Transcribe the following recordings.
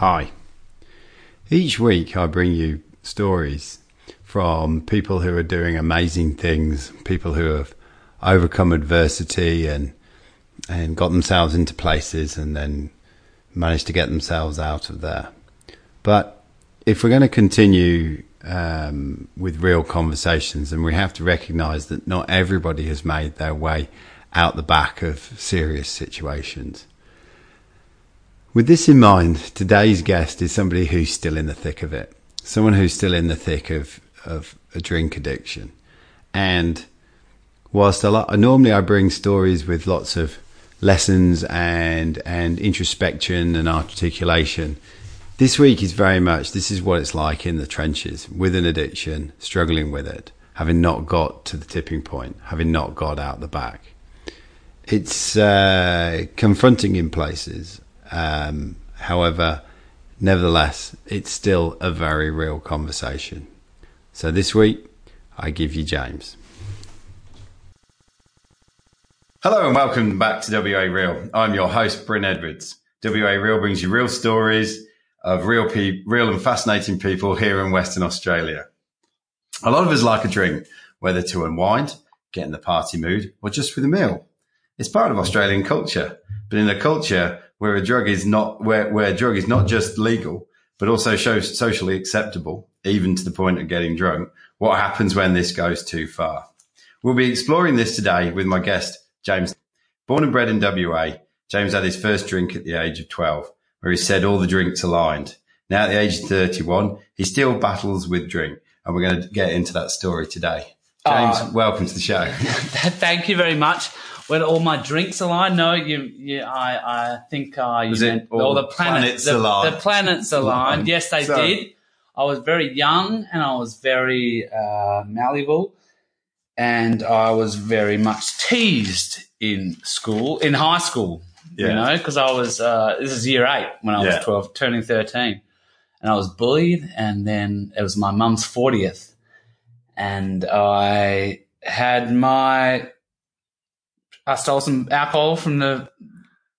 Hi. Each week I bring you stories from people who are doing amazing things, people who have overcome adversity and and got themselves into places and then managed to get themselves out of there. But if we're going to continue um, with real conversations, then we have to recognise that not everybody has made their way out the back of serious situations. With this in mind, today's guest is somebody who's still in the thick of it, someone who's still in the thick of, of a drink addiction. And whilst a lot, normally I bring stories with lots of lessons and and introspection and articulation. This week is very much this is what it's like in the trenches with an addiction, struggling with it, having not got to the tipping point, having not got out the back. It's uh, confronting in places. Um, however, nevertheless, it's still a very real conversation. So this week, I give you James. Hello and welcome back to WA Real. I'm your host, Bryn Edwards. WA Real brings you real stories of real pe- real and fascinating people here in Western Australia. A lot of us like a drink, whether to unwind, get in the party mood, or just with a meal. It's part of Australian culture, but in a culture where a drug is not where, where a drug is not just legal, but also shows socially acceptable, even to the point of getting drunk. What happens when this goes too far? We'll be exploring this today with my guest, James, born and bred in WA, James had his first drink at the age of 12, where he said all the drinks aligned. Now at the age of 31, he still battles with drink, and we're going to get into that story today. James, uh, welcome to the show. Thank you very much. When all my drinks aligned, no, you, you I, I think uh, you meant all, all the planets, planets the, aligned. The planets aligned. yes, they so, did. I was very young and I was very uh, malleable and I was very much teased in school, in high school, yeah. you know, because I was, uh, this is year eight when I was yeah. 12, turning 13. And I was bullied. And then it was my mum's 40th. And I had my, I stole some alcohol from the,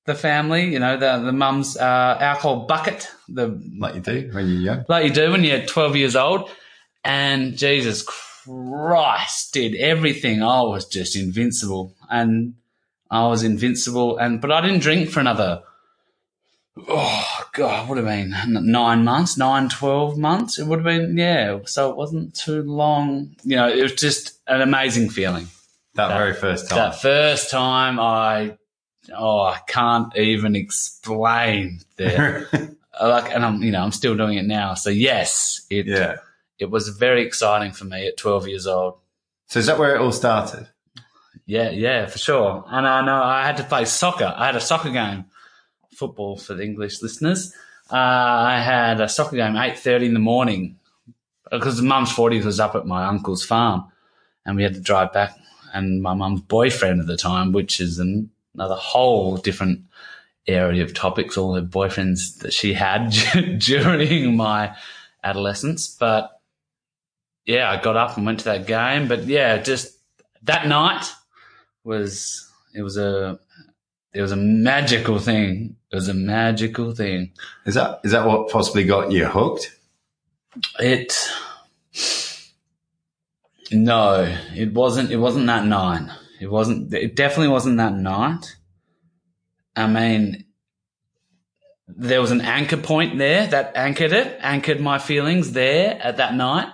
the family, you know, the, the mum's, uh, alcohol bucket. The, like you do when you're young. Like you do when you're 12 years old. And Jesus Christ Christ did everything. I was just invincible and I was invincible. And, but I didn't drink for another, oh God, would have been nine months, nine, 12 months. It would have been, yeah. So it wasn't too long. You know, it was just an amazing feeling. That, that very first time. That first time I, oh, I can't even explain that. like, and I'm, you know, I'm still doing it now. So yes, it, yeah it was very exciting for me at 12 years old. So is that where it all started? Yeah, yeah, for sure. And I know I had to play soccer. I had a soccer game, football for the English listeners. Uh, I had a soccer game 8.30 in the morning because mum's 40th was up at my uncle's farm and we had to drive back and my mum's boyfriend at the time, which is an, another whole different area of topics, all the boyfriends that she had during my adolescence. But yeah, I got up and went to that game. But yeah, just that night was it was a it was a magical thing. It was a magical thing. Is that is that what possibly got you hooked? It no, it wasn't. It wasn't that night. It wasn't. It definitely wasn't that night. I mean, there was an anchor point there that anchored it, anchored my feelings there at that night.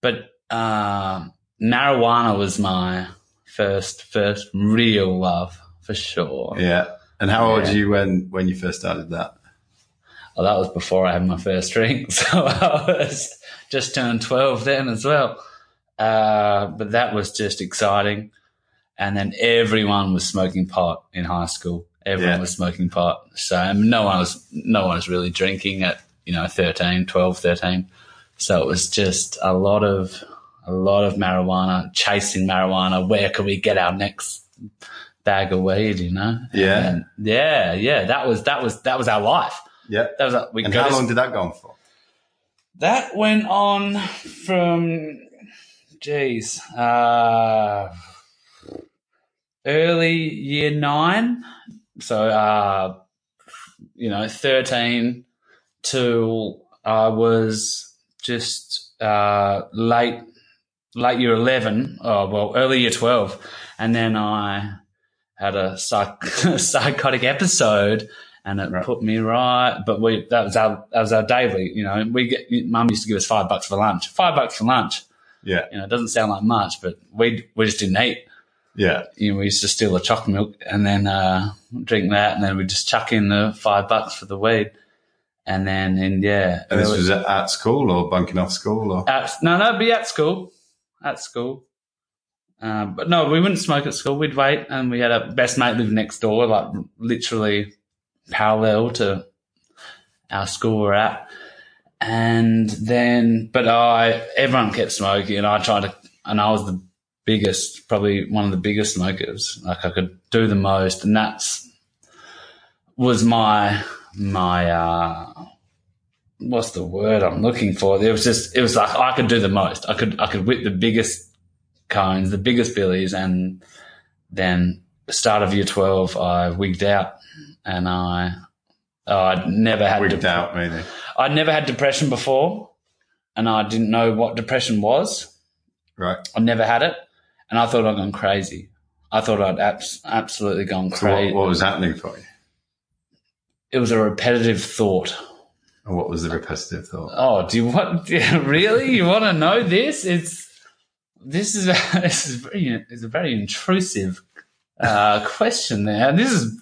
But uh, marijuana was my first first real love for sure. Yeah. And how old were you when when you first started that? Well, that was before I had my first drink, so I was just turned twelve then as well. Uh, but that was just exciting. And then everyone was smoking pot in high school. Everyone yeah. was smoking pot. So no one was no one was really drinking at you know 13, 12, 13. So it was just a lot of a lot of marijuana, chasing marijuana. Where can we get our next bag of weed? You know? Yeah, and yeah, yeah. That was that was that was our life. Yeah, that was. We and how long did that go on for? That went on from, geez, uh, early year nine. So, uh, you know, 13 till I was just uh, late late year eleven. Oh well, early year twelve, and then I had a psych- psychotic episode. And it Right. put me right, but we that was our that was our daily. You know, we get mum used to give us five bucks for lunch. Five bucks for lunch. Yeah. You know, it doesn't sound like much, but we we just didn't eat Yeah. you know, we used to steal the chocolate milk and then uh, drink that, and then we just chuck in the five bucks for the weed, and then and yeah, And this was at, at school or bunking off school or? at, no, no, be at school, at school. Uh, but no, we wouldn't smoke at school. We'd wait, and we had a best mate live next door, like literally parallel to our school we're at. And then, but I, everyone kept smoking, and I tried to, and I was the biggest, probably one of the biggest smokers. Like I could do the most, and that's was my my uh what's the word I'm looking for? It was just it was like I could do the most. I could I could whip the biggest cones, the biggest billies, and then the start of year twelve I wigged out and I oh, I'd never had Wigged out, meaning. I'd never had depression before and I didn't know what depression was. Right. I never had it and I thought I'd gone crazy. I thought I'd abs- absolutely gone So what, crazy. what was happening for you? It was a repetitive thought. What was the repetitive thought? Oh, do you want really? You want to know this? It's this is this is very it's a very intrusive uh, question there. And this is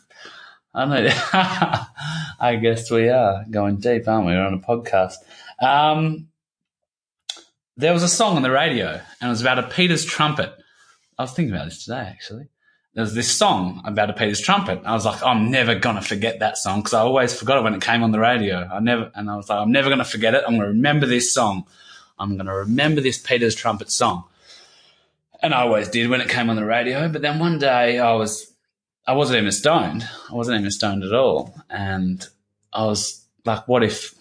I know. I guess we are going deep, aren't we? We're on a podcast. Um, there was a song on the radio, and it was about a Peter's trumpet. I was thinking about this today, actually. There was this song about a Peter's trumpet. I was like, I'm never gonna forget that song because I always forgot it when it came on the radio. I never, and I was like, I'm never gonna forget it. I'm gonna remember this song. I'm gonna remember this Peter's trumpet song. And I always did when it came on the radio. But then one day I was, I wasn't even stoned. I wasn't even stoned at all. And I was like, what if,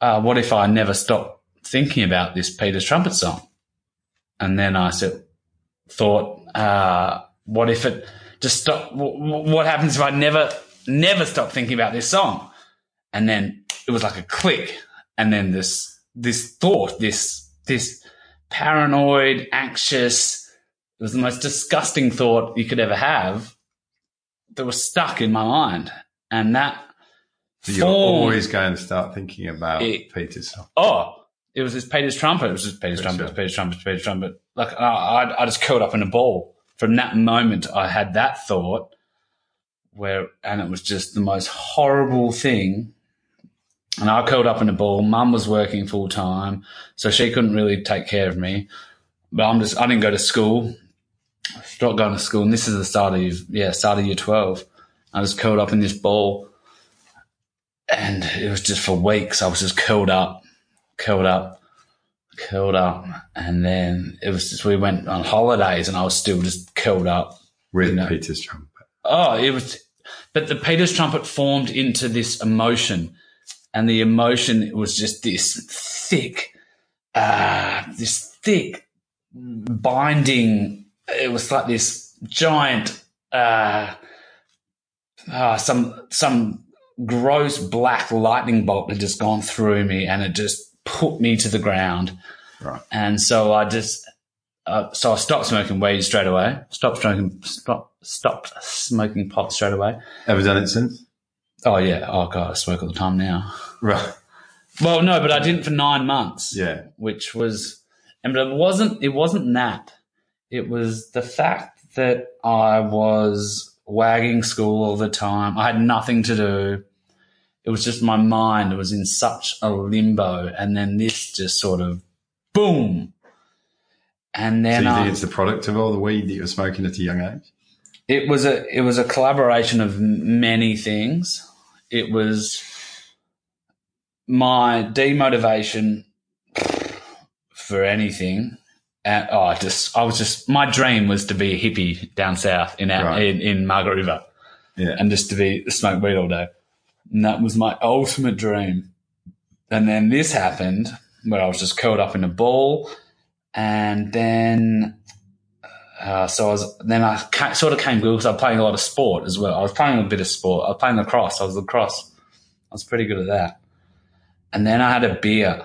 uh, what if I never stopped thinking about this Peter's trumpet song? And then I said, thought, uh, what if it just stop? W- what happens if I never, never stop thinking about this song? And then it was like a click. And then this, this thought, this, this paranoid, anxious, it was the most disgusting thought you could ever have that was stuck in my mind. And that, So you're always going to start thinking about It- Peter's oh, it was just Peter's trumpet. It was just Peter's trumpet, sure. Peter's trumpet, Peter's trumpet. Like I, I, I just curled up in a ball. From that moment, I had that thought where, and it was just the most horrible thing. And I curled up in a ball. Mum was working full time, so she couldn't really take care of me. But I'm just, I didn't go to school. Stopped going to school, and this is the start of yeah, start of year twelve. I was curled up in this ball, and it was just for weeks. I was just curled up, curled up, curled up, and then it was just we went on holidays, and I was still just curled up. With You know. Peter's trumpet. Oh, it was, but the Peter's trumpet formed into this emotion, and the emotion was just this thick, uh, this thick binding. It was like this giant, uh, uh, some some gross black lightning bolt had just gone through me, and it just put me to the ground. Right. And so I just, uh, so I stopped smoking weed straight away. Stopped smoking, stop, stopped smoking pot straight away. Ever done it since? Oh yeah. Oh god, I smoke all the time now. Right. Well, no, but I didn't for nine months. Yeah. Which was, and but it wasn't. It wasn't that. It was the fact that I was wagging school all the time. I had nothing to do. It was just my mind was in such a limbo, and then this just sort of boom. And So then you I, think it's the product of all the weed that you were smoking at a young age? it was a it was a collaboration of many things. It was my demotivation for anything. And, oh, I just I was just my dream was to be a hippie down south in our, Right. in, in Margaret River Yeah. and just to be smoke weed all day. And that was my ultimate dream. And then this happened where I was just curled up in a ball, and then uh, so I was then I ca- sort of came good because I was playing a lot of sport as well. I was playing a bit of sport. I was playing lacrosse. I was lacrosse. I was pretty good at that. And then I had a beer.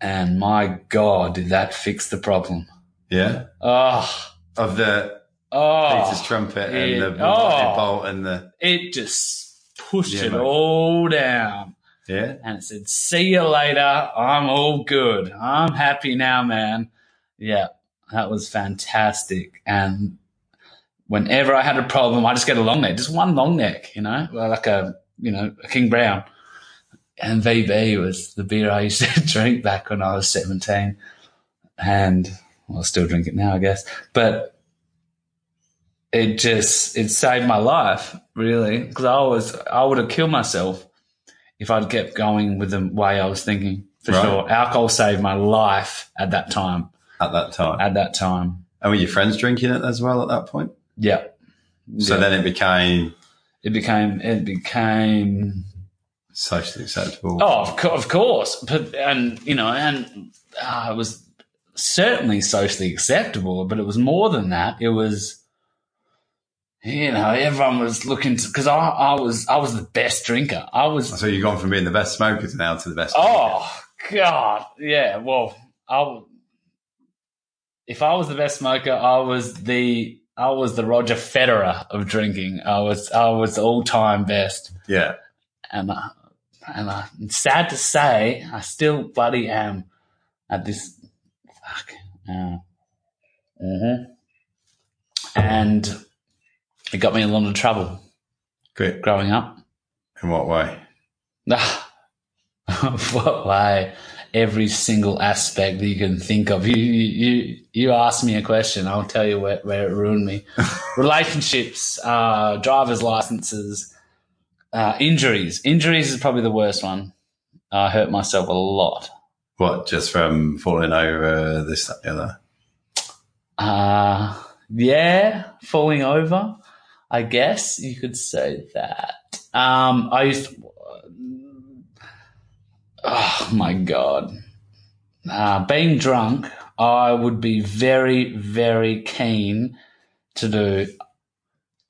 And my God, did that fix the problem? Yeah. Oh, Of the oh. Peter's trumpet and it- the, oh. Ah. bolt and the It just pushed Yeah, it mate. all down. yeah. And it said, see you later. I'm all good. I'm happy now, man. Yeah, that was fantastic. And whenever I had a problem, I just get a long neck, just one long neck, you know, like a, you know, a King Brown. And VB was the beer I used to drink back when I was 17. And well, I still drink it now, I guess. But it just, it saved my life, really. Because I was, I would have killed myself if I'd kept going with the way I was thinking, for Right. sure. Alcohol saved my life at that time. At that time. At that time. and were your friends drinking it as well at that point? Yeah. So Yeah. then it became it became, it became socially acceptable. Oh, of, co- of course, but and you know, and uh, it was certainly socially acceptable, but it was more than that. It was, you know, everyone was looking to because I, I was I was the best drinker. I was So you've gone from being the best smokers now to the best. oh god, yeah. Well, I if I was the best smoker, I was the I was the Roger Federer of drinking. I was I was all time best. yeah. and uh, and it's sad to say, I still bloody am at this. Fuck. Uh, mhm. And it got me in a lot of trouble Great. growing up. In what way? what way? Every single aspect that you can think of. You you you ask me a question, I'll tell you where, where it ruined me. Relationships, uh, driver's licenses, uh, injuries. Injuries is probably the worst one. I hurt myself a lot. What? Just from falling over this, that, the other? Uh, yeah, falling over. I guess you could say that. Um, I used to, oh my God. Uh, being drunk, I would be very, very keen to do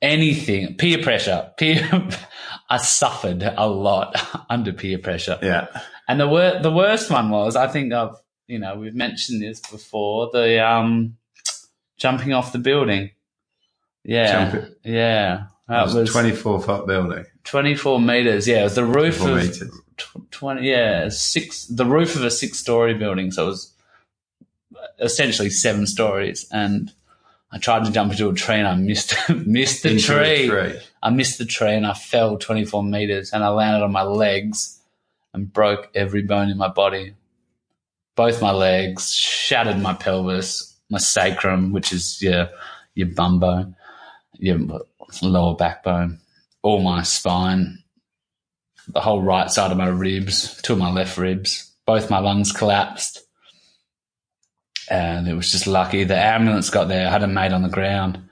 anything. Peer pressure. Peer, I suffered a lot under peer pressure. Yeah. And the wor- the worst one was, I think I've, you know, we've mentioned this before, the um, jumping off the building. Yeah, Jumping. yeah, That that was was 24 foot building. 24 meters. Yeah, it was the roof of meters. tw- 20. Yeah, six. The roof of a six story building, so it was essentially seven stories. And I tried to jump into a tree, and I missed missed the tree. tree. I missed the tree and I fell 24 meters and I landed on my legs and broke every bone in my body. Both my legs, shattered my pelvis, my sacrum, which is your, your bum bone, your lower backbone, all my spine, the whole right side of my ribs, two of my left ribs, both my lungs collapsed. And it was just lucky. The ambulance got there. I had a mate on the ground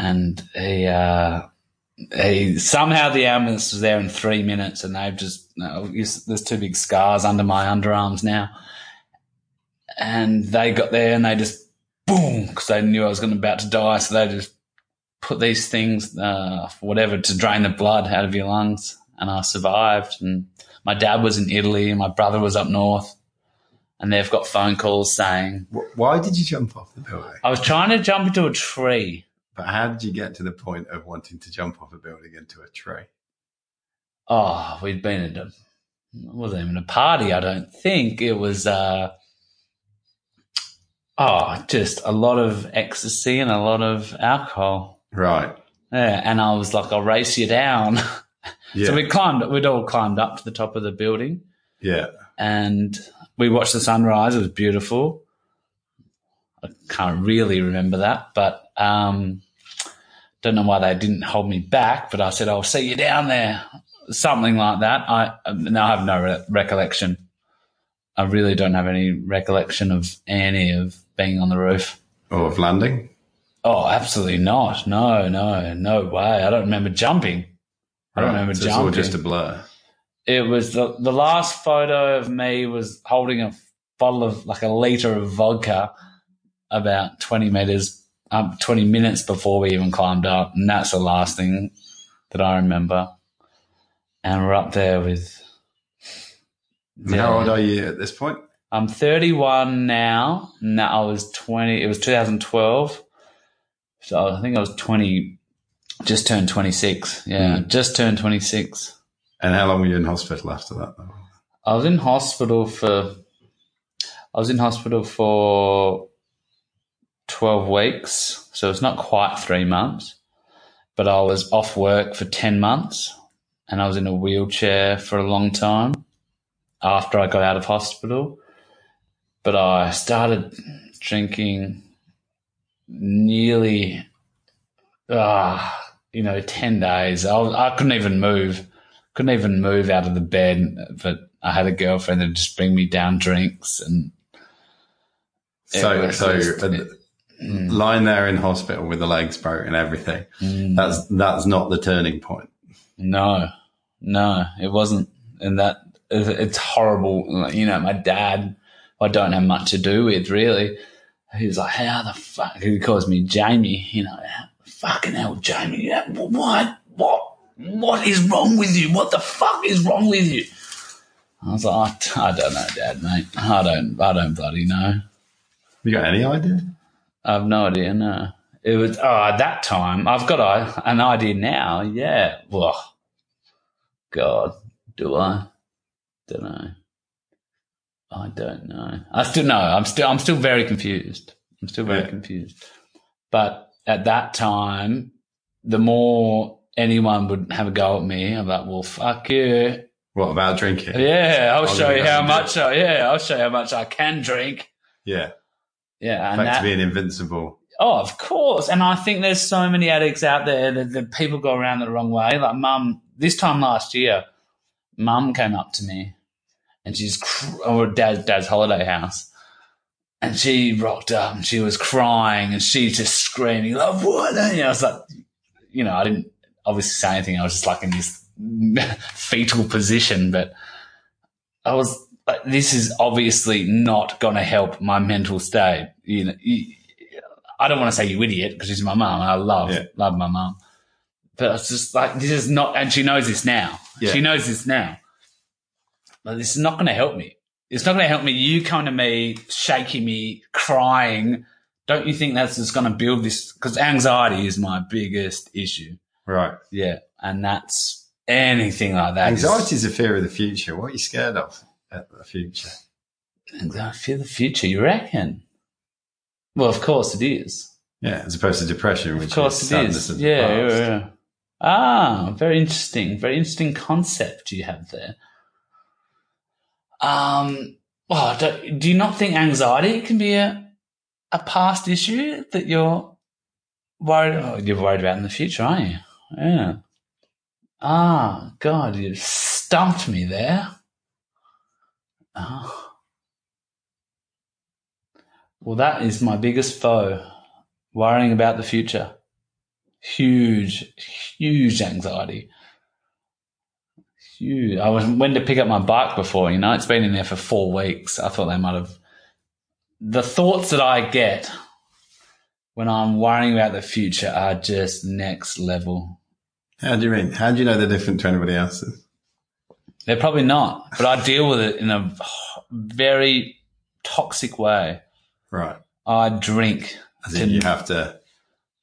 and he, uh, he somehow the ambulance was there in three minutes, and they've just no, there's two big scars under my underarms now, and they got there and they just boom because they knew I was going to about to die, so they just put these things, uh, whatever, to drain the blood out of your lungs, and I survived. And my dad was in Italy, and my brother was up north, and they've got phone calls saying Why did you jump off the building? I was trying to jump into a tree. But how did you get to the point of wanting to jump off a building into a tree? Oh, we'd been at a wasn't even a party, I don't think. It was uh oh, just a lot of ecstasy and a lot of alcohol. Right. Yeah, and I was like, I'll race you down. Yeah. So we climbed we'd all climbed up to the top of the building yeah. and we watched the sunrise. It was beautiful. I can't really remember that, but um, don't know why they didn't hold me back. But I said, "I'll see you down there," something like that. I now I have no re- recollection. I really don't have any recollection of any of being on the roof. Or of landing? Oh, absolutely not. No, no, no way. I don't remember jumping. I don't Right. remember so it's all just a blur. It was the the last photo of me was holding a bottle of like a liter of vodka about twenty meters, um, twenty minutes before we even climbed up, and that's the last thing that I remember. And we're up there with How old are you at this point? I'm 31 now. No, I was 20. It was 2012. So I think I was 20, just turned 26. Yeah, Mm. just turned 26. And how long were you in hospital after that? I was in hospital for, I was in hospital for 12 weeks. So it's not quite three months, but I was off work for 10 months and I was in a wheelchair for a long time after I got out of hospital. But I started drinking nearly, ah, you know, 10 days. I, was, I couldn't even move, couldn't even move out of the bed. But I had a girlfriend that just bring me down drinks and So, so just- uh, lying there in hospital with the legs broken and everything, Mm. that's that's not the turning point. No, no, it wasn't. And that it's horrible. You know, my dad, I don't have much to do with really. He was like, "How the fuck?" He calls me Jamie. You know, fucking hell, Jamie. What? What? What is wrong with you? What the fuck is wrong with you? I was like, I, I don't know, Dad, mate. I don't. I don't bloody know. You got any idea? I have no idea. No, it was oh, at that time. I've got a, an idea now. Yeah. Well, God, do I? Don't know. I don't know. I still know. I'm still. I'm still very confused. I'm still very Yeah. confused. But at that time, the more anyone would have a go at me, I'm like, well, fuck you. What about drinking? Yeah, I'll I'll show you how much. I, yeah, I'll show you how much I can drink. Yeah, Yeah, and back that, to being invincible. Oh, of course. And I think there's so many addicts out there that, that people go around the wrong way. Like mum, this time last year, mum came up to me and she's, cr- oh, or dad's, dad's holiday house. And she rocked up and she was crying and she's just screaming, like, what? And I was like, you know, I didn't obviously say anything. I was just like in this fetal position, but I was like, this is obviously not going to help my mental state. You know, you, I don't want to say you idiot because she's my mum. I love Yeah. love my mum, but it's just like this is not, and she knows this now. Yeah. She knows this now. But this is not going to help me. It's not going to help me. You come to me, shaking me, crying. Don't you think that's just going to build this? Because anxiety is my biggest issue. Right. Yeah, and that's anything like that. Anxiety is a fear of the future. What are you scared of at the future? I fear the future. You reckon? Well, of course it is. Yeah, as opposed to depression, which Of course is it is. of the Yeah, yeah, yeah. Ah, very interesting. Very interesting concept you have there. Um, well, do, do you not think anxiety can be a a past issue that you're worried? Oh, you're worried about in the future, aren't you? Yeah. Ah, God, you stumped me there. Ah. Well, that is my biggest foe. Worrying about the future. Huge, huge anxiety. Huge. I was went to pick up my bike before, you know, it's been in there for four weeks. I thought they might have. The thoughts that I get when I'm worrying about the future are just next level. How do you mean? How do you know they're different to anybody else's? They're probably not, but I deal with it in a very toxic way. Right. I drink. As in you have to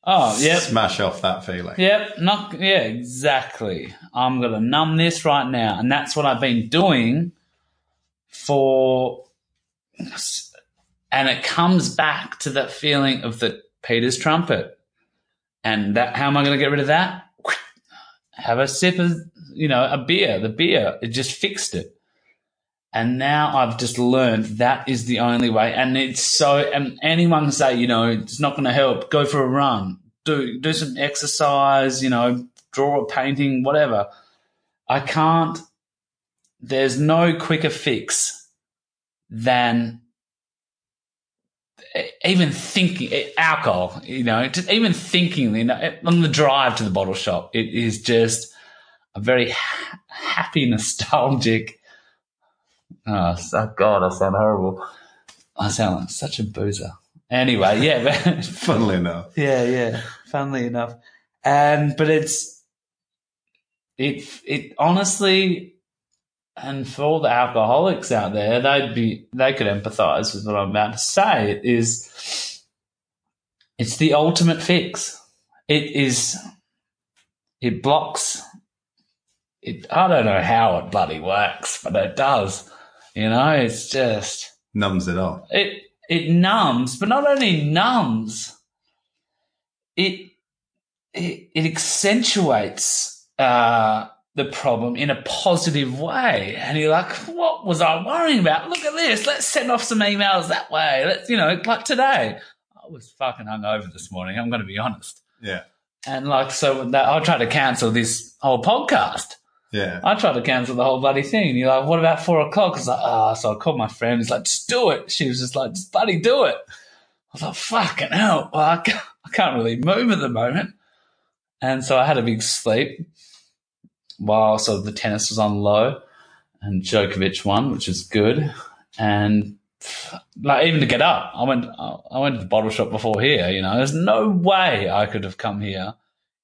Oh, yep. smash off that feeling. Yep, not yeah, exactly. I'm gonna numb this right now, and that's what I've been doing for. And it comes back to that feeling of the Peter's trumpet, and that. How am I going to get rid of that? Have a sip of, you know, a beer. The beer it just fixed it, and now I've just learned that is the only way. And it's so. And anyone can say, you know, it's not going to help. Go for a run. Do do some exercise. You know, draw a painting, whatever. I can't. There's no quicker fix than even thinking alcohol. You know, just even thinking. You know, on the drive to the bottle shop, it is just a very ha- happy, nostalgic. Oh so- God, I sound horrible. I sound like such a boozer. Anyway, yeah, but Funnily enough. yeah, yeah. Funnily enough, and but it's it it honestly and for all the alcoholics out there, they'd be they could empathise with what I'm about to say. It is it's the ultimate fix. It is it blocks it I don't know how it bloody works, but it does. You know, it's just Numbs it off. it it numbs, but not only numbs, it it, it accentuates uh, the problem in a positive way. And you're like, what was I worrying about? Look at this. Let's send off some emails that way. Let's, you know, like today. I was fucking hungover this morning. I'm going to be honest. Yeah. And like, so that, I tried to cancel this whole podcast. Yeah. I tried to cancel the whole bloody thing. And you're like, what about four o'clock? I was like, ah, so I called my friend. He's like, just do it. She was just like, just bloody do it. I was like, fucking hell. Well, I can't, I can't really move at the moment. And so I had a big sleep while of the tennis was on low and Djokovic won, which is good. And like even to get up, I went, I went to the bottle shop before here, you know, there's no way I could have come here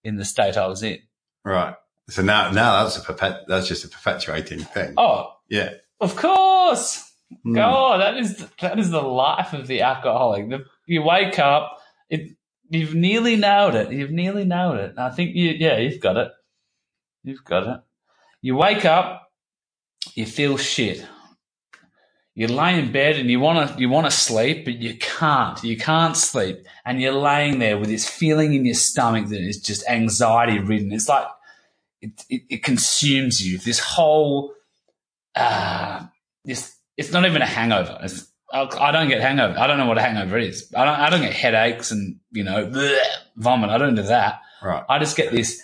in the state I was in. Right. So now, now that's a perpet, that's just a perpetuating thing. Oh, Yeah. Of course. Mm. God, that is that is the life of the alcoholic. The, you wake up, it, you've nearly nailed it. You've nearly nailed it. I think you, yeah, you've got it. You've got it. You wake up, you feel shit. You lay in bed and you want to you want to sleep, but you can't. You can't sleep, and you're laying there with this feeling in your stomach that is just anxiety ridden. It's like it, it, it consumes you. This whole uh, this it's not even a hangover. It's, I I don't get hangover. I don't know what a hangover is. I don't. I don't get headaches and you know bleh, vomit. I don't do that. Right. I just get this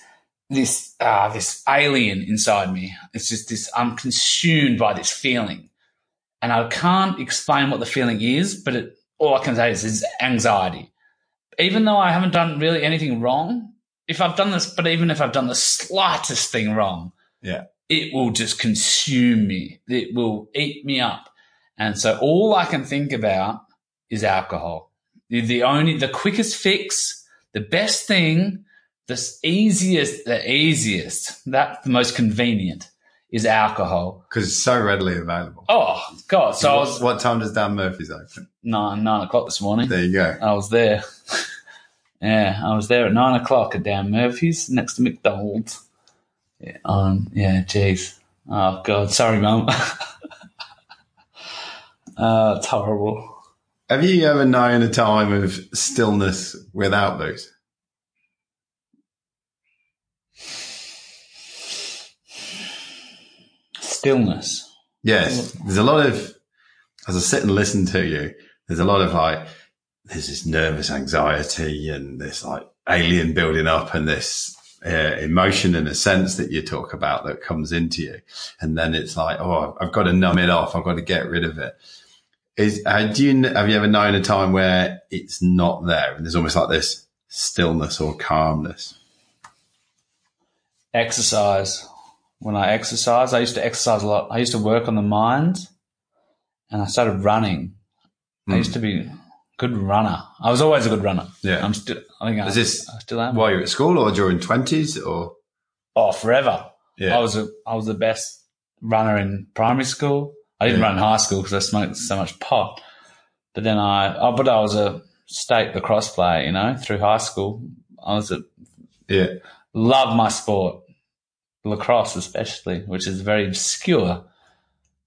this uh, this alien inside me. It's just this. I'm consumed by this feeling, and I can't explain what the feeling is. But it, all I can say is, is anxiety. Even though I haven't done really anything wrong, if I've done this, but even if I've done the slightest thing wrong, Yeah. it will just consume me. It will eat me up. And so all I can think about is alcohol. The, the only, the quickest fix, the best thing, the easiest, the easiest, that the most convenient is alcohol. Because it's so readily available. Oh God. So I what, was what time does Dan Murphy's open? nine, nine o'clock this morning. There you go. I was there. yeah, I was there at nine o'clock at Dan Murphy's next to McDonald's. Yeah, um, yeah, jeez. Oh God, sorry, mum. uh, it's horrible. Have you ever known a time of stillness without booze? Stillness. Yes. There's a lot of, as I sit and listen to you, there's a lot of like, there's this nervous anxiety and this like alien building up and this uh, emotion and a sense that you talk about that comes into you. And then it's like, oh, I've got to numb it off. I've got to get rid of it. Is, uh, do you, have you ever known a time where it's not there and there's almost like this stillness or calmness? Exercise. When I exercise, I used to exercise a lot. I used to work on the mind, and I started running. I Hmm. used to be a good runner. I was always a good runner. Yeah. I'm still. I think I, Is this I still am. while you're at school or during twenties or? Oh, forever. Yeah. I was a, I was the best runner in primary school. I didn't Yeah. run in high school because I smoked so much pot. But then I, oh, but I was a state lacrosse player, you know, through high school. I was a, yeah. love my sport, lacrosse especially, which is a very obscure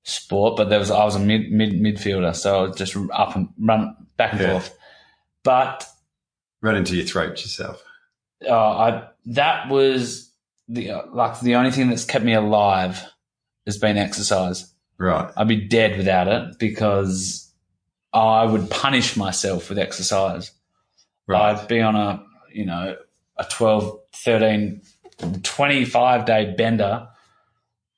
sport. But there was, I was a mid, mid, midfielder. So I was just up and run back and Yeah. forth. But Run into your throat yourself. uh, I that was the uh, like the only thing that's kept me alive has been exercise. Right. I'd be dead without it because I would punish myself with exercise. Right. I'd be on a, you know, a 12, 13, 25 day bender.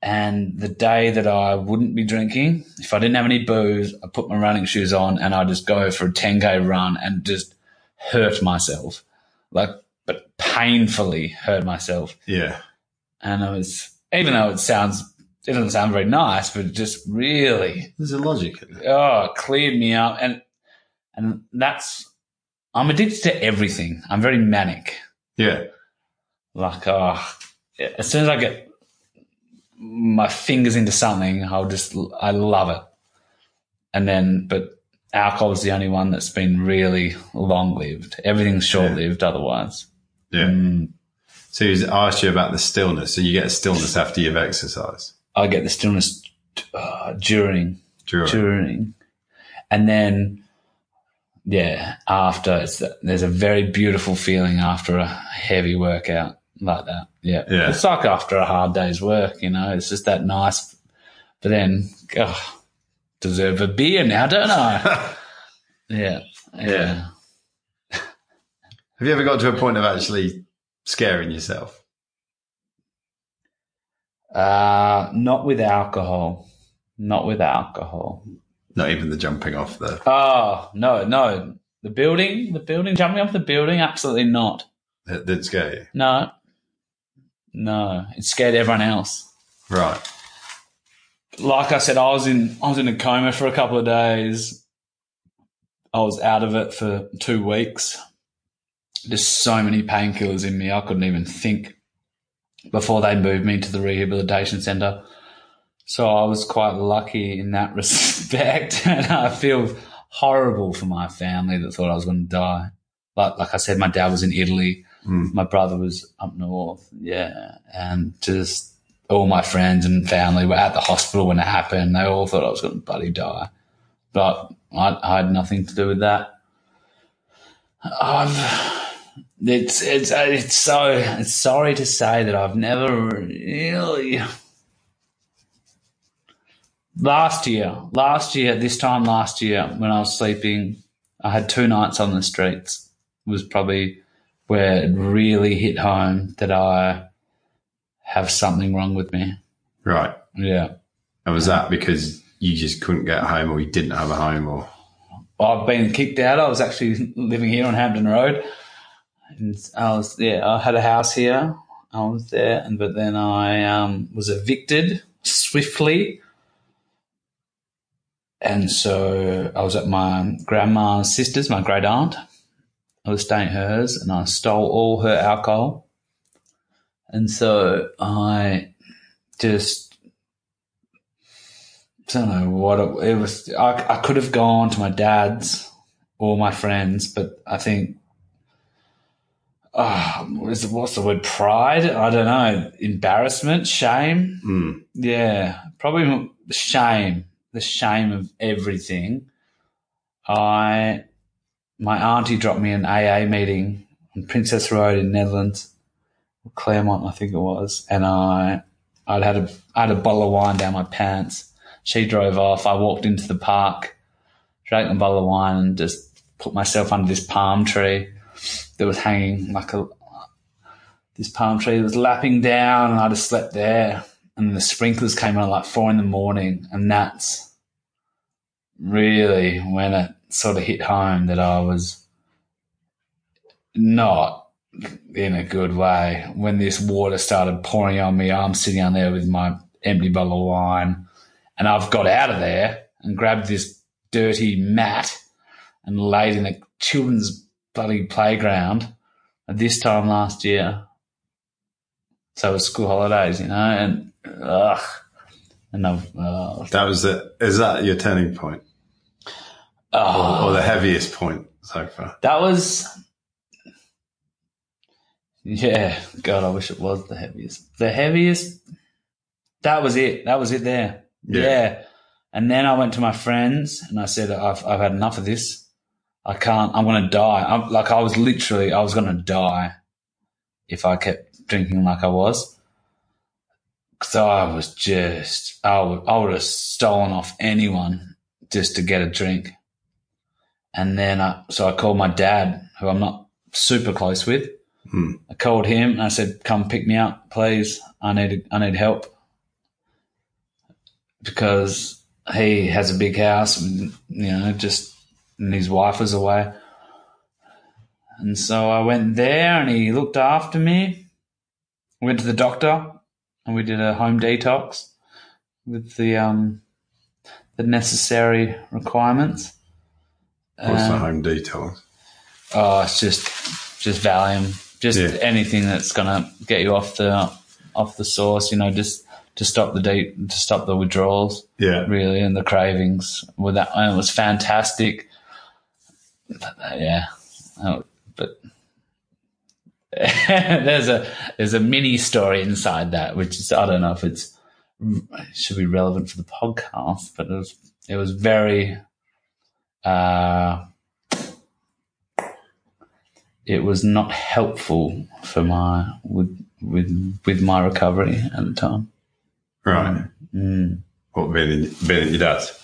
And the day that I wouldn't be drinking, if I didn't have any booze, I put my running shoes on and I just go for a 10k run and just hurt myself. Like, but painfully hurt myself. Yeah. And it was, even though it sounds, it doesn't sound very nice, but just really There's a logic oh, it cleared me up. And, and that's, I'm addicted to everything. I'm very manic. Yeah. Like, oh, as soon as I get my fingers into something, I'll just I love it. And then, but alcohol is the only one that's been really long lived. Everything's short lived otherwise. Yeah. Mm. So he's asked you about the stillness. So you get a stillness after you've exercised. I get the stillness uh, during During. during, and then yeah, after it's there's a very beautiful feeling after a heavy workout like that. Yeah, Yeah. it's like after a hard day's work. You know, it's just that nice. But then, oh, deserve a beer now, don't I? yeah, yeah. Have you ever got to a point of actually scaring yourself? Uh, not with alcohol. Not with alcohol. Not even the jumping off the. Oh no, no. The building, the building, jumping off the building, absolutely not. That did scare you. No, no. It scared everyone else. Right. Like I said, I was in, I was in a coma for a couple of days. I was out of it for two weeks. Just so many painkillers in me, I couldn't even think before they moved me to the rehabilitation centre. So I was quite lucky in that respect, and I feel horrible for my family that thought I was going to die. Like, like I said, my dad was in Italy, Mm. my brother was up north, yeah, and just all my friends and family were at the hospital when it happened. They all thought I was going to bloody die, but I, I had nothing to do with that. I've, it's it's it's so it's sorry to say that I've never really last year last year this time last year when I was sleeping I had two nights on the streets was probably where it really hit home that I have something wrong with me. Right. Yeah. And was that because you just couldn't get home or you didn't have a home or. I've been kicked out. I was actually living here on Hampton Road. And I was yeah, I had a house here. I was there and but then I um, was evicted swiftly. And so I was at my grandma's sister's, my great aunt. I was staying at hers and I stole all her alcohol. And so I just I don't know what it, it was. I, I could have gone to my dad's or my friends, but I think, oh, what's, what's the word? Pride? I don't know. Embarrassment? Shame? Mm. Yeah, probably shame, the shame of everything. I, my auntie dropped me an AA meeting on Princess Road in Nedlands, Claremont, I think it was, and I, I'd had a, I had a bottle of wine down my pants. She drove off. I walked into the park, drank a bottle of wine, and just put myself under this palm tree that was hanging like a this palm tree was lapping down, and I just slept there. And the sprinklers came on at like four in the morning, and that's really when it sort of hit home that I was not in a good way. When this water started pouring on me, I'm sitting on there with my empty bottle of wine, and I've got out of there and grabbed this dirty mat and laid in a children's bloody playground at this time last year. So it was school holidays, you know, and ugh. And I've, uh, That was it. Is that your turning point oh, or the heaviest point so far? that was, yeah, God, I wish it was the heaviest. The heaviest, that was it. That was it there. Yeah. Yeah. And then I went to my friends and I said, I've, I've had enough of this. I can't, I'm going to die. I'm like, I was literally, I was going to die if I kept drinking like I was. So I was just, I would, I would have stolen off anyone just to get a drink. And then I, so I called my dad, who I'm not super close with. Hmm. I called him and I said, come pick me up, please. I need, I need help because he has a big house, and, you know, just, and his wife was away. And so I went there and he looked after me. Went to the doctor and we did a home detox with the, um, the necessary requirements. What's the Um, home detox? Oh, it's just just Valium, just Yeah. anything that's gonna get you off the off the sauce. You know, just to stop the deep, to stop the withdrawals, Yeah. really, and the cravings. With that, and it was fantastic. But, uh, yeah, Oh, but there's a there's a mini story inside that, which is I don't know if it's it should be relevant for the podcast, but it was it was very. Uh, it was not helpful for my with with with my recovery at the time. Right. Mm. What being in your dad's?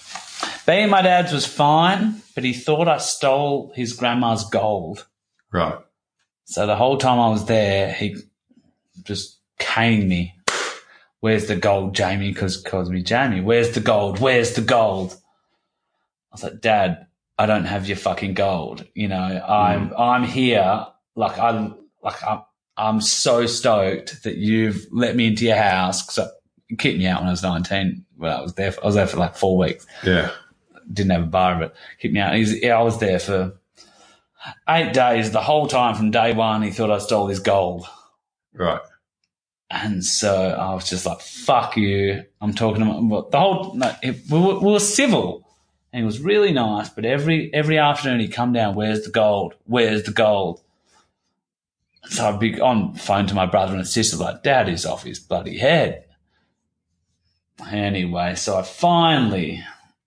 Being my dad's was fine, but he thought I stole his grandma's gold. Right. So the whole time I was there, he just caning me. Where's the gold, Jamie? Because calls me Jamie. Where's the gold? Where's the gold? I was like, Dad, I don't have your fucking gold. You know, I'm mm. I'm here. Like I like I'm I'm so stoked that you've let me into your house because you kicked me out when I was 19. Well, I was there. For, I was there for like four weeks Yeah. didn't have a bar of it. Kicked me out. He's, yeah, I was there for eight days. The whole time from day one, he thought I stole his gold. Right. And so I was just like, fuck you. I'm talking to him. The whole, no, it, we, were, we were civil. And he was really nice, but every every afternoon he'd come down, where's the gold? Where's the gold? So I'd be on phone to my brother and sister, like, Dad is off his bloody head. Anyway, so I finally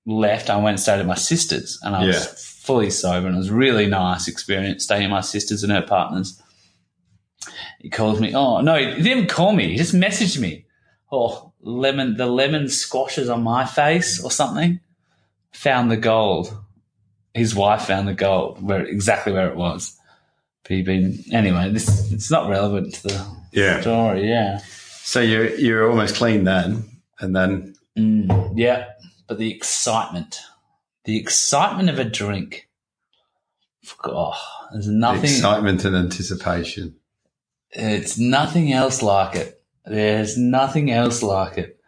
left. I went and stayed at my sister's and I was fully sober and it was a really nice experience staying at my sister's and her partner's. He calls me. Oh no, he didn't call me. He just messaged me. Oh, lemon, the lemon squashes on my face or something. Found the gold. His wife found the gold where exactly where it was. But he'd been anyway. This it's not relevant to the Yeah. story. Yeah, So you're you're almost clean then, and then mm, yeah. But the excitement, the excitement of a drink. Oh, there's nothing. excitement and anticipation. It's nothing else like it. There's nothing else like it.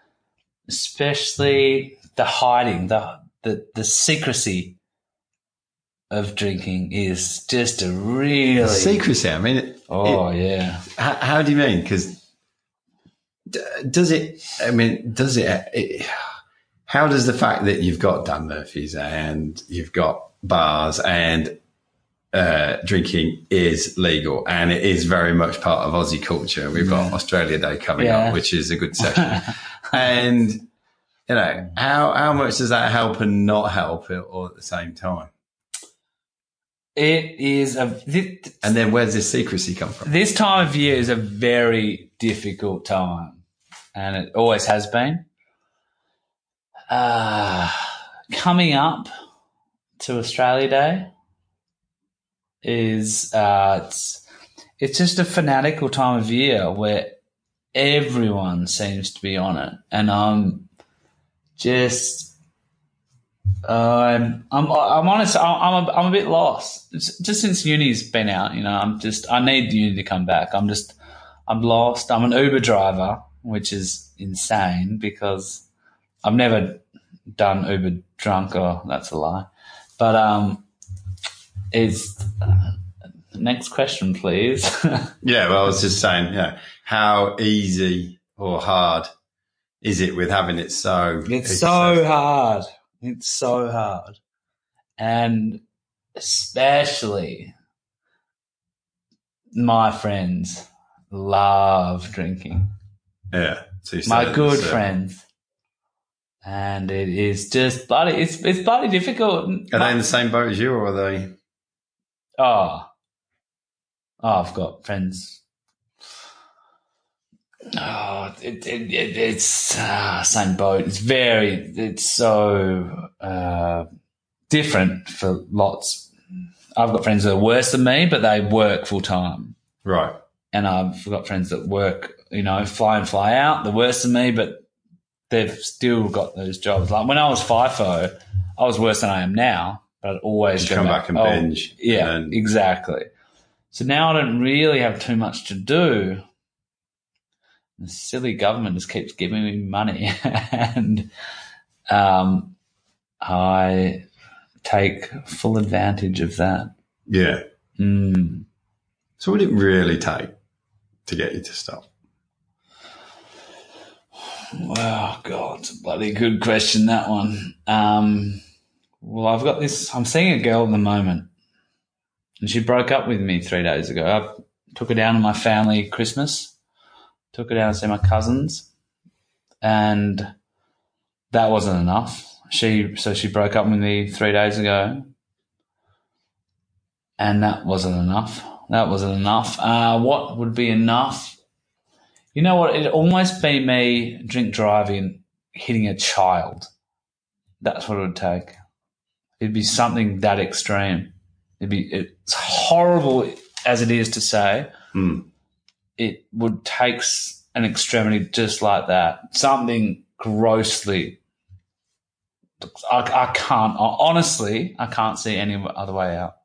Especially the hiding, the the, the secrecy of drinking is just a really Secrecy. I mean, it, Oh yeah. how, how do you mean? Because d- does it? I mean, does it, it? How does the fact that you've got Dan Murphy's and you've got bars and uh, drinking is legal and it is very much part of Aussie culture. We've got Australia Day coming Yeah. up, which is a good session. and you know, how how much does that help and not help all at the same time? It is a thi- And then where's this secrecy come from? this time of year is a very difficult time, and it always has been. Uh, coming up to Australia Day is uh, it's it's just a fanatical time of year where everyone seems to be on it, and I'm just. I'm I'm I'm honest. I'm a, I'm a bit lost. It's just since uni's been out, you know, I'm just I need uni to come back. I'm just I'm lost. I'm an Uber driver, which is insane because I've never done Uber drunk. Or that's a lie. But um, it's next question, please. Yeah, well, I was just saying, yeah, how easy or hard is it with having it so? It's so hard. It's so hard. And especially my friends love drinking. yeah. So My good it's, uh, friends. And it is just bloody it's it's bloody difficult. Are they in the same boat as you, or are they? Oh. Oh, I've got friends. Oh, it, it, it, it's uh, same boat. It's very, it's so uh, different for lots. I've got friends that are worse than me, but they work full time. Right. And I've got friends that work, you know, fly and fly out. They're worse than me, but they've still got those jobs. Like when I was FIFO, I was worse than I am now, but I'd always come back and binge, Yeah, and then- exactly. So now I don't really have too much to do. The silly government just keeps giving me money, and um, I take full advantage of that. Yeah. Mm. So what would it really take to get you to stop? Wow, God, it's a bloody good question, that one. Um, well, I've got this. I'm seeing a girl at the moment, and she broke up with me three days ago. I took her down to my family Christmas, took her down to see my cousins, and that wasn't enough. She so she broke up with me three days ago, and that wasn't enough. That wasn't enough. Uh, what would be enough? You know what? It'd almost be me drink driving, hitting a child. That's what it would take. It'd be something that extreme. It'd be it's horrible as it is to say. Hmm. It would take an extremity just like that. Something grossly. I, I can't honestly. I can't see any other way out.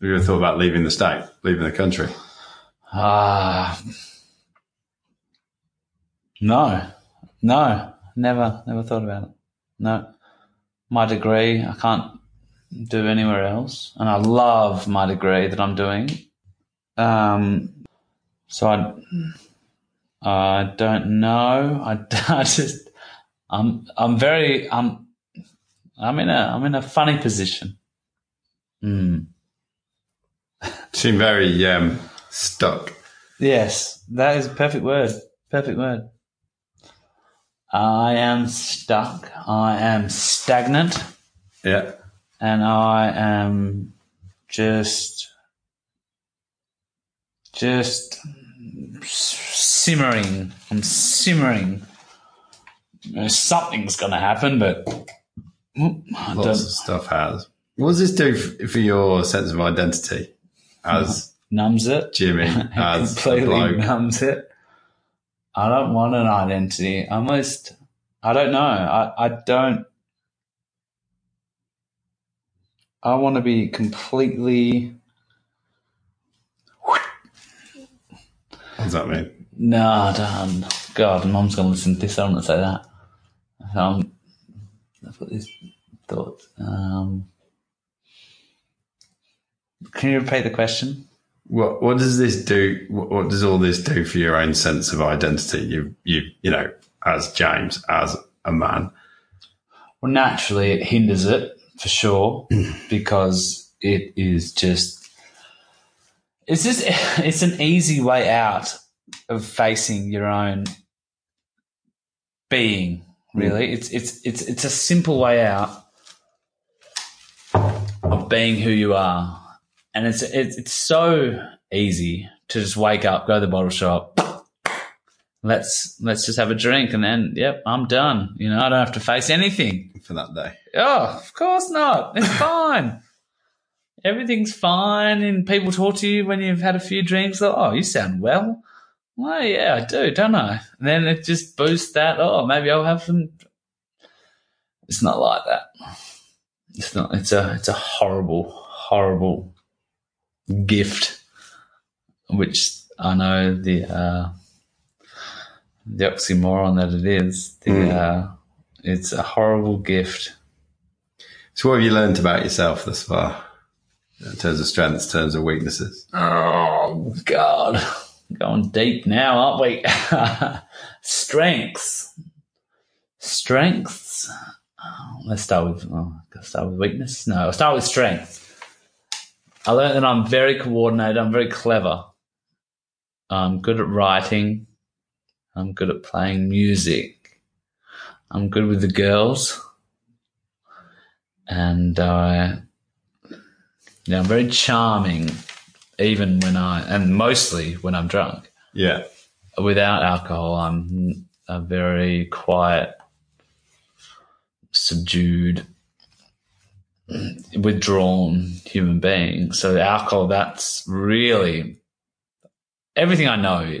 Have you ever thought about leaving the state, leaving the country? Ah, no, no, never, never thought about it. No, my degree, I can't do anywhere else, and I love my degree that I'm doing. Um, so I, I don't know. I, I just, I'm, I'm very, I'm, I'm in a, I'm in a funny position. Hmm. Seem very um, stuck. Yes, that is a perfect word. Perfect word. I am stuck. I am stagnant. Yeah. And I am just, just simmering. I'm simmering. Know, Something's going to happen, but Lots of stuff has. What does this do f- for your sense of identity as Numbs it. Jimmy, as completely numbs it. I don't want an identity. I almost, I don't know. I, I don't, I want to be completely, does that mean? no, done. God, mom's going to listen to this. I don't want to say that. Um, I've got these thoughts. Um, can you repeat the question? What What does this do? What, what does all this do for your own sense of identity? You you you know, as James, as a man. Well, naturally, it hinders it for sure because it is just. It's just it's an easy way out of facing your own being. Really, hmm. it's it's it's it's a simple way out of being who you are, and it's it's it's so easy to just wake up, go to the bottle shop, let's let's just have a drink, and then yep, I'm done. You know, I don't have to face anything. for that day. Oh, of course not. It's fine. Everything's fine, and people talk to you when you've had a few drinks. Like, oh, you sound well. Well, yeah, I do, don't I? And then it just boosts that. Oh, maybe I'll have some. It's not like that. It's not. It's a. It's a horrible, horrible gift, which I know the uh, the oxymoron that it is. The Mm. uh, it's a horrible gift. So, what have you learned about yourself thus far, in terms of strengths, terms of weaknesses? Oh God, going deep now, aren't we? Strengths, strengths. Oh, let's start with. Oh, start with weakness. No, I'll start with strength. I learned that I'm very coordinated. I'm very clever. I'm good at writing. I'm good at playing music. I'm good with the girls. And I, yeah, I'm very charming, even when I, and mostly when I'm drunk. Yeah, Without alcohol, I'm a very quiet, subdued, withdrawn human being. So alcohol, that's really everything I know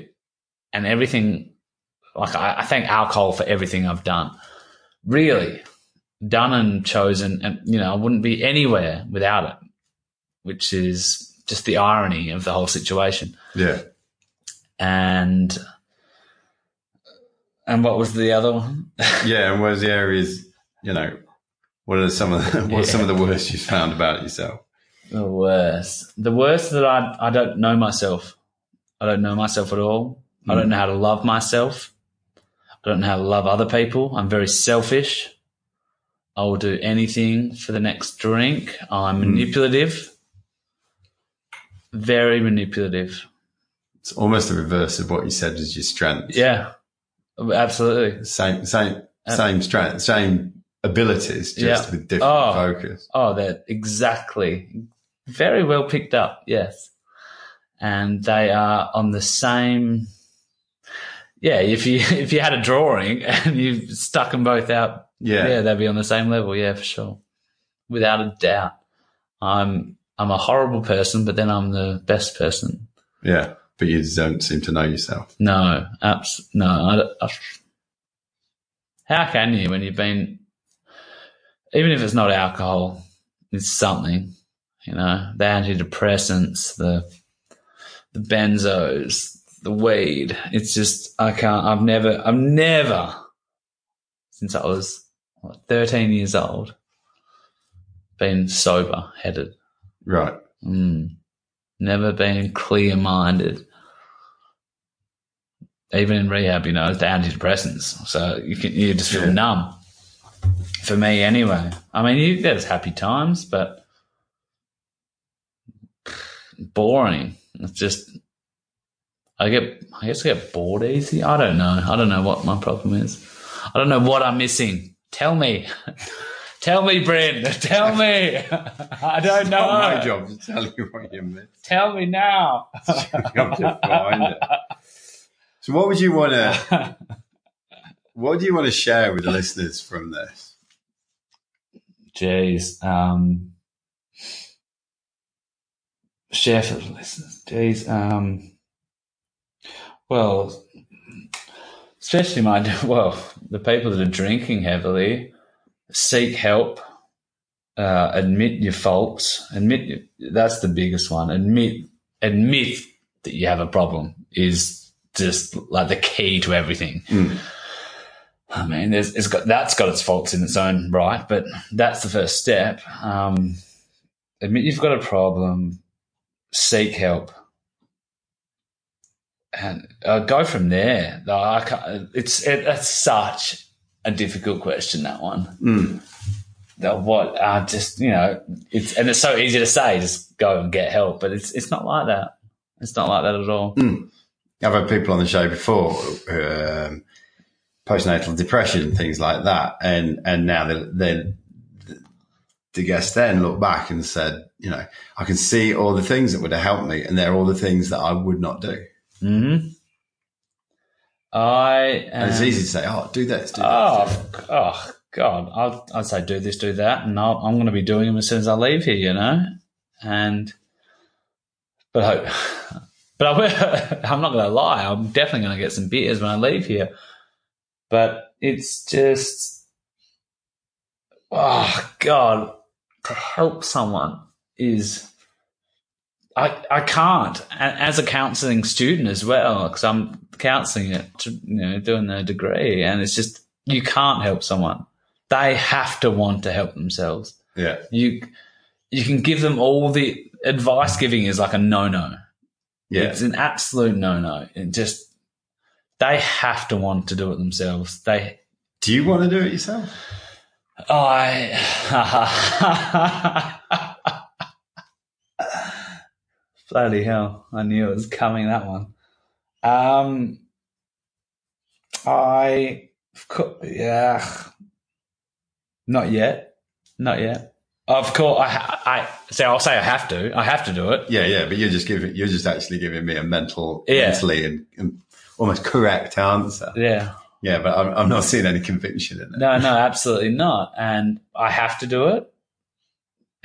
and everything. Like I, I thank alcohol for everything I've done. Really done and chosen, and you know I wouldn't be anywhere without it, which is just the irony of the whole situation yeah. and and what was the other one? Yeah, and where's the areas? You know, what are some of the, what's some of the worst you found about yourself? The worst. The worst that I I don't know myself. I don't know myself at all. I don't hmm. know how to love myself. I don't know how to love other people. I'm very selfish. I will do anything for the next drink. I'm hmm. manipulative. Very manipulative. It's almost the reverse of what you said as your strength. Yeah, absolutely. Same, same, uh, same strength, same abilities, just Yeah. with different Oh. focus. Oh, that exactly. Very well picked up. Yes. And they are on the same. Yeah, if you if you had a drawing and you stuck them both out, Yeah. yeah, they'd be on the same level. Yeah, for sure, without a doubt. I'm I'm a horrible person, but then I'm the best person. Yeah. But you don't seem to know yourself. No, abs- no. I, I, how can you when you've been, even if it's not alcohol, it's something, you know, the antidepressants, the the benzos, the weed. It's just I can't. I've never. I've never since I was what, thirteen years old been sober headed. Right. Mm. Never been clear minded. Even in rehab, you know, it's the antidepressants. So you can you just feel Yeah. numb. For me anyway. I mean you there's happy times, but boring. It's just I get I guess I get bored easy. I don't know. I don't know what my problem is. I don't know what I'm missing. Tell me. Tell me, Bryn. Tell me. I don't know. Not my job to tell you what you missed. Tell me now. I've to find it. So, what would you want to? What do you want to share with the listeners from this? Jeez. Um, share for the listeners. Jeez. Um, well, especially my, well, the people that are drinking heavily, seek help, uh, admit your faults, Admit that's the biggest one. Admit, admit that you have a problem is just like the key to everything. Mm. I mean, there's, it's got that's got its faults in its own right, but that's the first step. Um, admit you've got a problem, seek help, and uh, go from there. No, I can't, it's it, that's such a difficult question. That one. Mm. The what? Uh, just you know, it's and it's so easy to say, just go and get help, but it's it's not like that. It's not like that at all. I've had people on the show before, um, postnatal depression things like that, and and now they they the guests then look back and said, you know, I can see all the things that would have helped me, and they're all the things that I would not do. hmm I And it's easy to say, oh, do this, do that. Oh, oh God! I'll, I'd say do this, do that, and I'll, I'm going to be doing them as soon as I leave here, you know. And but I, but I, I'm not going to lie. I'm definitely going to get some beers when I leave here. But it's just, oh God, to help someone is. I, I can't. As a counselling student as well, because I'm counselling it, to, you know, doing the degree, and it's just you can't help someone. They have to want to help themselves. Yeah, You you can give them all the advice. Giving is like a no no. yeah, It's an absolute no no. It just they have to want to do it themselves. They Do you want to do it yourself? I bloody hell! I knew it was coming. That one. Um, I yeah, not yet, not yet. Of course, I, I so I'll say I have to. I have to do it. Yeah, yeah, but you're just giving, you're just actually giving me a mental, Yeah. mentally and, and almost correct answer. Yeah. Yeah, but I'm, I'm not seeing any conviction in it. No, no, absolutely not. And I have to do it.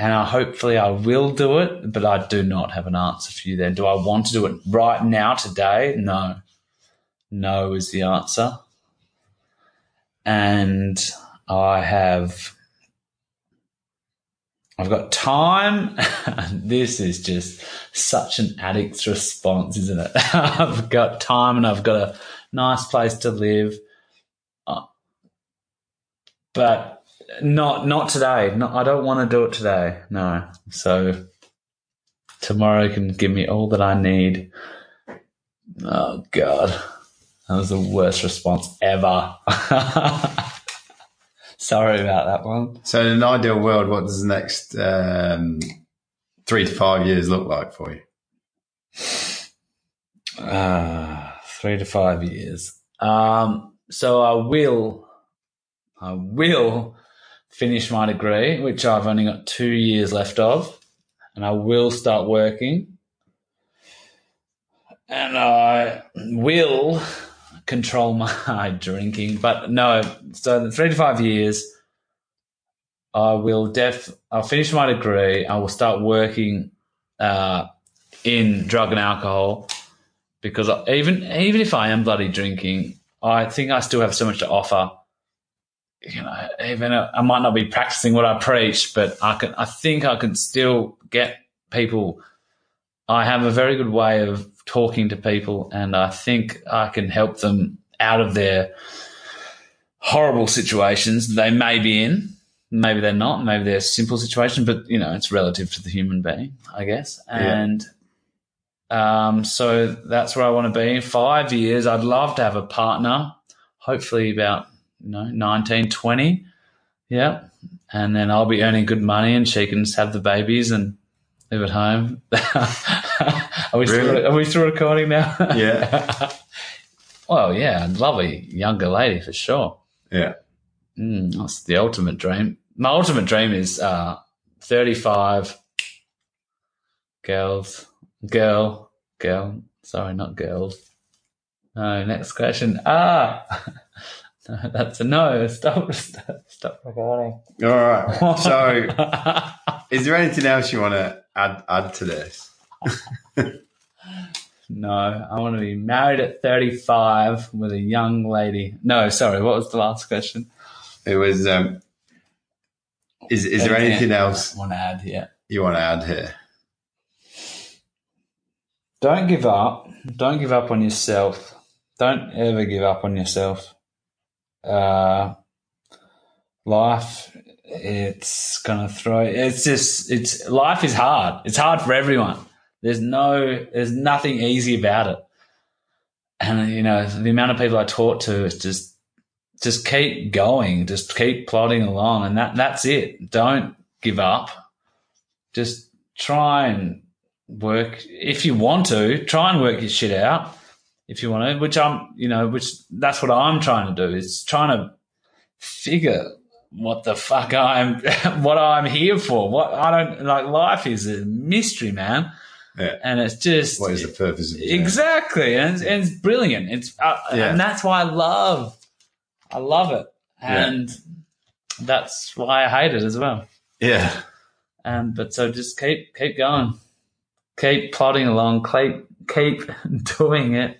And I, hopefully I will do it, but I do not have an answer for you then. Do I want to do it right now, today? No. No is the answer. And I have, I've got time. this is just such an addict's response, isn't it? I've got time and I've got a nice place to live uh, but not not today. Not, I don't want to do it today. No. So tomorrow can give me all that I need. Oh God, That was the worst response ever. Sorry about that one. So, in an ideal world, what does the next um, three to five years look like for you? Uh, three to five years. Um, so I will, I will finish my degree, which I've only got two years left of, and I will start working. And I will control my drinking, but no. So the three to five years, I will def. I'll finish my degree. I will start working uh, in drug and alcohol because even even if I am bloody drinking, I think I still have so much to offer. You know, even I might not be practicing what I preach, but I can. I think I can still get people. I have a very good way of talking to people, and I think I can help them out of their horrible situations they may be in. Maybe they're not. Maybe they're a simple situation, but you know, it's relative to the human being, I guess. And um, so that's where I want to be in five years. I'd love to have a partner, hopefully about you know 19, 20. Yeah, and then I'll be earning good money, and she can just have the babies and live at home. are, we still, are we still recording now? Yeah. well, yeah, I'd love a younger lady for sure. Yeah. Mm, that's the ultimate dream. My ultimate dream is uh, 35 girls, girl, girl. Sorry, not girls. No, next question. Ah, no, that's a no. Stop, stop, stop recording. All right. So, is there anything else you want to add add to this? no, I want to be married at 35 with a young lady. No, sorry, what was the last question? It was. Um, is is there anything else I want to add here? you want to add here? Don't give up. Don't give up on yourself. Don't ever give up on yourself. Uh, life, it's gonna throw. It's just. It's life is hard. It's hard for everyone. There's no. There's nothing easy about it. And you know the amount of people I talk to is just. Just keep going. Just keep plodding along, and that that's it. Don't give up. Just try and work if you want to try and work your shit out if you want to which i'm you know which that's what i'm trying to do is trying to figure what the fuck i'm what i'm here for what i don't like life is a mystery man Yeah. and it's just What is the purpose of journey? exactly and it's, and it's brilliant it's uh, Yeah. and that's why i love i love it Yeah. and that's why i hate it as well Yeah. um, but so just keep keep going, keep plodding along, keep keep doing it,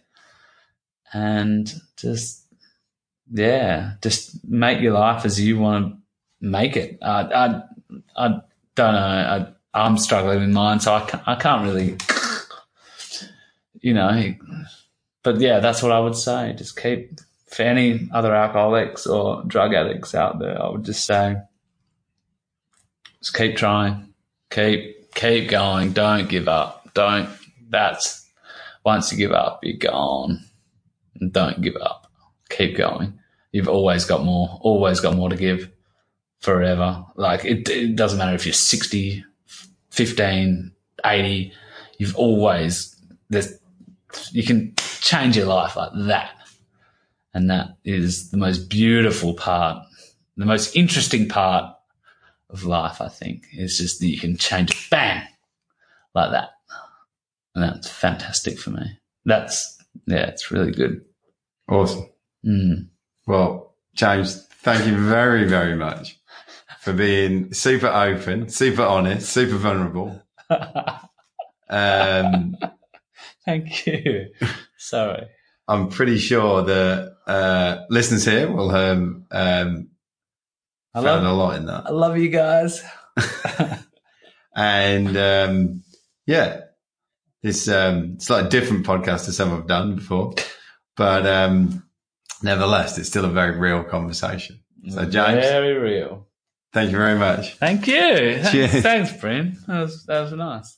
and just yeah, just make your life as you want to make it. I I, I don't know. I, I'm struggling with mine, so I can't, I can't really, you know. But yeah, that's what I would say. Just keep for any other alcoholics or drug addicts out there. I would just say just keep trying, keep keep going. Don't give up. Don't. That's once you give up, you're gone. Don't give up. Keep going. You've always got more. Always got more to give. Forever. Like it, it doesn't matter if you're 60, 15, 80. You've always there's you can change your life like that. And that is the most beautiful part, the most interesting part of life, I think. is just that you can change it bang like that. And that's fantastic for me. That's, yeah, it's really good. Awesome. Mm. Well, James, thank you very, very much for being super open, super honest, super vulnerable. Um, Thank you. Sorry. I'm pretty sure the uh, listeners here will have um, I found a lot in that. I love you guys. And um, yeah, it's um, it's like a different podcast to some I've done before, but um, nevertheless, it's still a very real conversation. So, James, Very real. thank you very much. Thank you. Cheers. Thanks, Bryn. That was, that was nice.